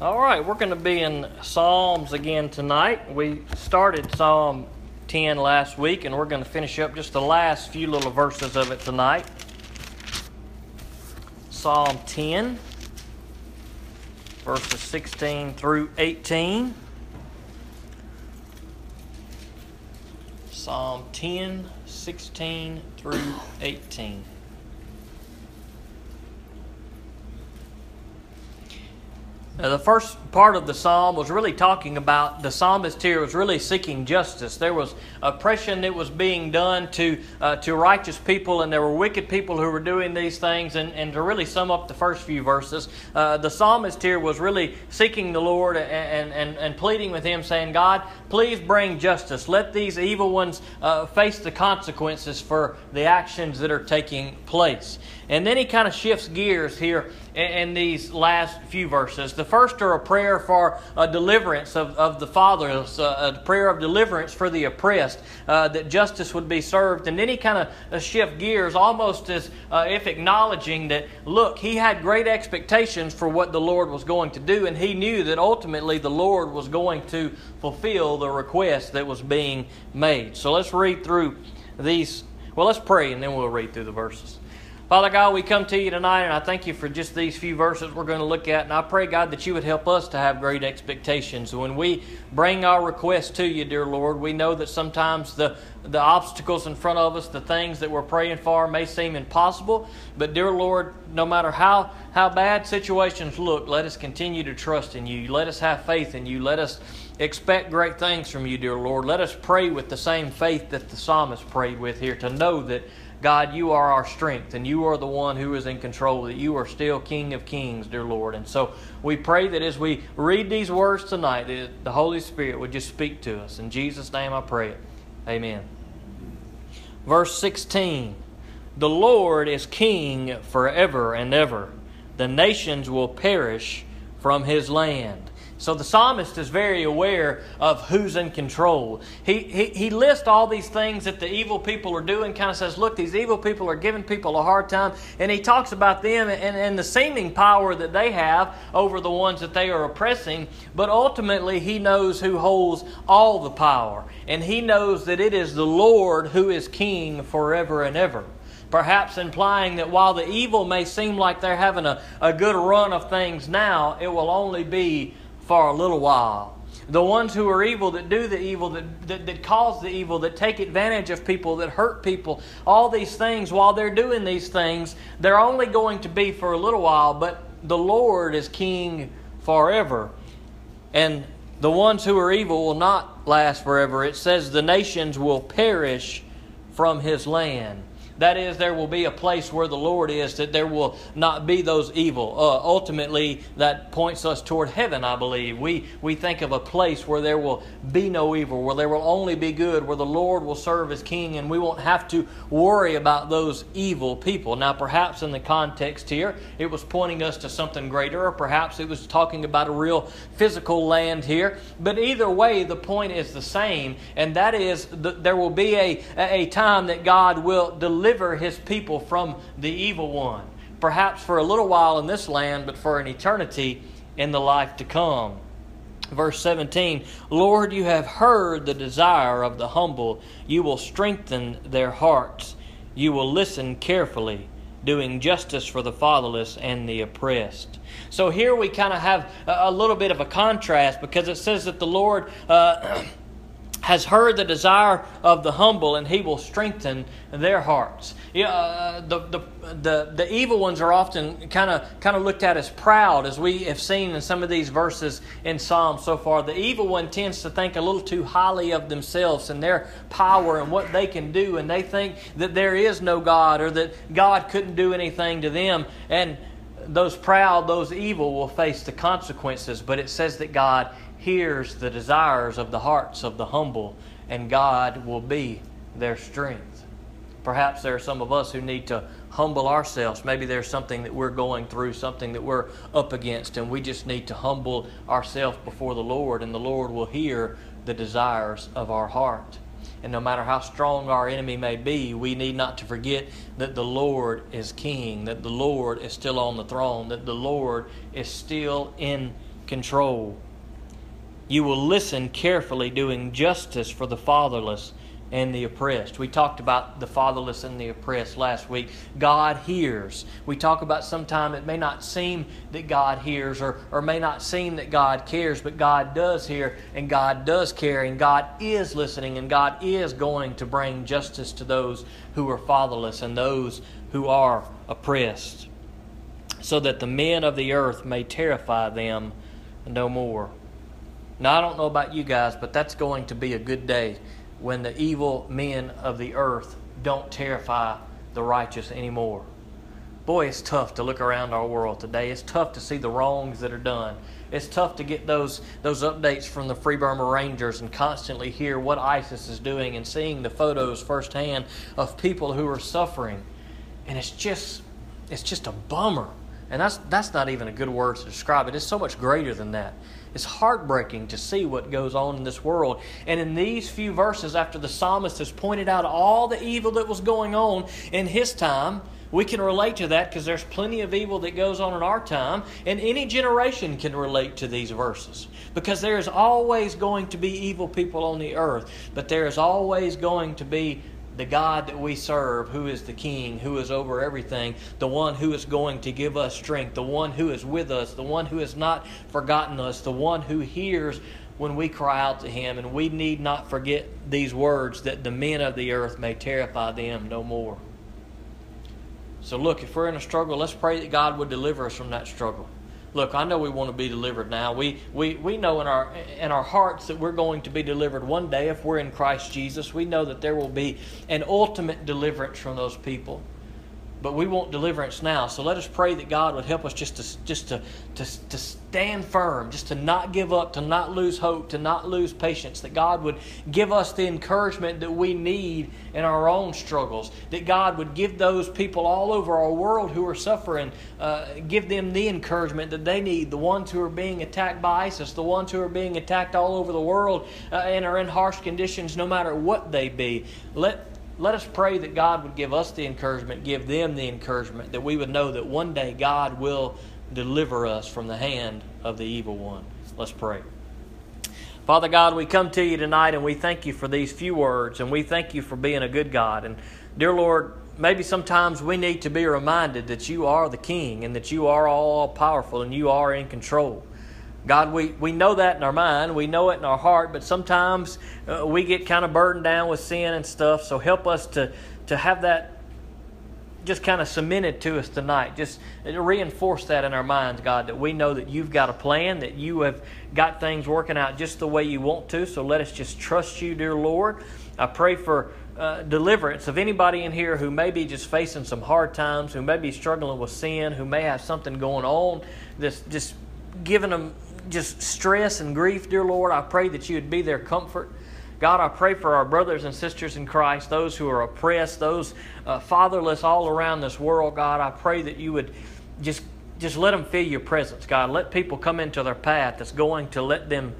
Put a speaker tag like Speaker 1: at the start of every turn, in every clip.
Speaker 1: All right, we're going to be in Psalms again tonight. We started Psalm 10 last week, and we're going to finish up just the last few little verses of it tonight. Psalm 10, verses 16 through 18. Psalm 10, 16 through 18. Now, the first part of the psalm was really talking about the psalmist here was really seeking justice. There was oppression that was being done to uh, to righteous people, and there were wicked people who were doing these things. And, and to really sum up the first few verses, uh, the psalmist here was really seeking the Lord and, and, and pleading with Him, saying, God, please bring justice. Let these evil ones uh, face the consequences for the actions that are taking place. And then he kind of shifts gears here in, these last few verses. The first are a prayer for a deliverance of, of the fatherless, a, prayer of deliverance for the oppressed, uh, that justice would be served. And then he kind of uh, shifts gears almost as uh, if acknowledging that, look, he had great expectations for what the Lord was going to do, and he knew that ultimately the Lord was going to fulfill the request that was being made. So let's read through these. Well, let's pray and then we'll read through the verses. Father God, we come to you tonight, and I thank you for just these few verses we're going to look at. And I pray, God, that you would help us to have great expectations. When we bring our requests to you, dear Lord, we know that sometimes the, the obstacles in front of us, the things that we're praying for, may seem impossible. But, dear Lord, no matter how, how bad situations look, let us continue to trust in you. Let us have faith in you. Let us expect great things from you, dear Lord. Let us pray with the same faith that the psalmist prayed with here to know that God, you are our strength, and you are the one who is in control, that you are still King of kings, dear Lord. And so we pray that as we read these words tonight, that the Holy Spirit would just speak to us. In Jesus' name I pray it. Amen. Verse 16 The Lord is King forever and ever, the nations will perish from his land. So the psalmist is very aware of who's in control. He, he, he lists all these things that the evil people are doing, kind of says, look, these evil people are giving people a hard time. And he talks about them and, and the seeming power that they have over the ones that they are oppressing. But ultimately, he knows who holds all the power. And he knows that it is the Lord who is king forever and ever perhaps implying that while the evil may seem like they're having a, a good run of things now, it will only be for a little while. The ones who are evil, that do the evil, that, that, that, cause the evil, that take advantage of people, that hurt people, all these things, while they're doing these things, they're only going to be for a little while, but the Lord is king forever. And the ones who are evil will not last forever. It says the nations will perish from his land. That is, there will be a place where the Lord is, that there will not be those evil. Uh, ultimately, that points us toward heaven, I believe. We, we think of a place where there will be no evil, where there will only be good, where the Lord will serve as king, and we won't have to worry about those evil people. Now, perhaps in the context here, it was pointing us to something greater, or perhaps it was talking about a real physical land here. But either way, the point is the same, and that is that there will be a, a time that God will deliver deliver his people from the evil one, perhaps for a little while in this land, but for an eternity in the life to come. Verse 17 Lord, you have heard the desire of the humble. You will strengthen their hearts. You will listen carefully, doing justice for the fatherless and the oppressed. So here we kind of have a little bit of a contrast because it says that the Lord. Uh, has heard the desire of the humble, and he will strengthen their hearts. Yeah, uh, the, the, the, the evil ones are often kind of kind of looked at as proud, as we have seen in some of these verses in Psalms so far. The evil one tends to think a little too highly of themselves and their power and what they can do, and they think that there is no God or that God couldn't do anything to them. And those proud, those evil will face the consequences, but it says that God hears the desires of the hearts of the humble, and God will be their strength. Perhaps there are some of us who need to humble ourselves. Maybe there's something that we're going through, something that we're up against, and we just need to humble ourselves before the Lord, and the Lord will hear the desires of our heart. And no matter how strong our enemy may be, we need not to forget that the Lord is king, that the Lord is still on the throne, that the Lord is still in control. You will listen carefully, doing justice for the fatherless and the oppressed. We talked about the fatherless and the oppressed last week. God hears. We talk about sometimes it may not seem that God hears or, or may not seem that God cares, but God does hear and God does care and God is listening and God is going to bring justice to those who are fatherless and those who are oppressed, so that the men of the earth may terrify them no more. Now, I don't know about you guys, but that's going to be a good day when the evil men of the earth don't terrify the righteous anymore. Boy, it's tough to look around our world today. It's tough to see the wrongs that are done. It's tough to get those, those updates from the Free Burma Rangers and constantly hear what ISIS is doing and seeing the photos firsthand of people who are suffering. And it's just, it's just a bummer. And that's, that's not even a good word to describe it. It's so much greater than that. It's heartbreaking to see what goes on in this world. And in these few verses, after the psalmist has pointed out all the evil that was going on in his time, we can relate to that because there's plenty of evil that goes on in our time, and any generation can relate to these verses. Because there is always going to be evil people on the earth, but there is always going to be the God that we serve, who is the King, who is over everything, the one who is going to give us strength, the one who is with us, the one who has not forgotten us, the one who hears when we cry out to him. And we need not forget these words that the men of the earth may terrify them no more. So, look, if we're in a struggle, let's pray that God would deliver us from that struggle look, I know we want to be delivered now. We, we, we know in our, in our hearts that we're going to be delivered one day if we're in Christ Jesus. We know that there will be an ultimate deliverance from those people but we want deliverance now. So let us pray that God would help us just to just to, to, to stand firm, just to not give up, to not lose hope, to not lose patience. That God would give us the encouragement that we need in our own struggles. That God would give those people all over our world who are suffering, uh, give them the encouragement that they need. The ones who are being attacked by ISIS, the ones who are being attacked all over the world uh, and are in harsh conditions, no matter what they be. Let let us pray that God would give us the encouragement, give them the encouragement, that we would know that one day God will deliver us from the hand of the evil one. Let's pray. Father God, we come to you tonight and we thank you for these few words and we thank you for being a good God. And dear Lord, maybe sometimes we need to be reminded that you are the King and that you are all powerful and you are in control. God, we, we know that in our mind, we know it in our heart, but sometimes uh, we get kind of burdened down with sin and stuff. So help us to, to have that just kind of cemented to us tonight. Just reinforce that in our minds, God, that we know that you've got a plan, that you have got things working out just the way you want to. So let us just trust you, dear Lord. I pray for uh, deliverance of anybody in here who may be just facing some hard times, who may be struggling with sin, who may have something going on that's just giving them just stress and grief, dear Lord, I pray that you would be their comfort. God, I pray for our brothers and sisters in Christ, those who are oppressed, those uh, fatherless all around this world. God, I pray that you would just just let them feel your presence, God. Let people come into their path that's going to let them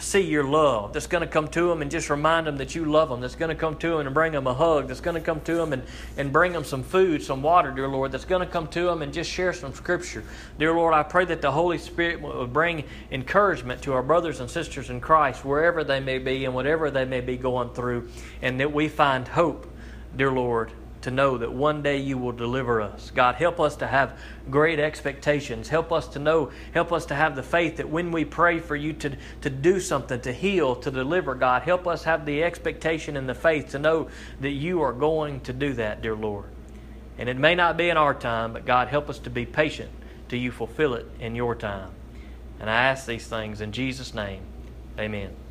Speaker 1: see your love, that's going to come to them and just remind them that you love them, that's going to come to them and bring them a hug, that's going to come to them and, and bring them some food, some water, dear Lord, that's going to come to them and just share some scripture. Dear Lord, I pray that the Holy Spirit will bring encouragement to our brothers and sisters in Christ, wherever they may be and whatever they may be going through, and that we find hope, dear Lord, to know that one day you will deliver us. God, help us to have great expectations. Help us to know, help us to have the faith that when we pray for you to, to do something, to heal, to deliver, God, help us have the expectation and the faith to know that you are going to do that, dear Lord. And it may not be in our time, but God, help us to be patient till you fulfill it in your time. And I ask these things in Jesus' name. Amen.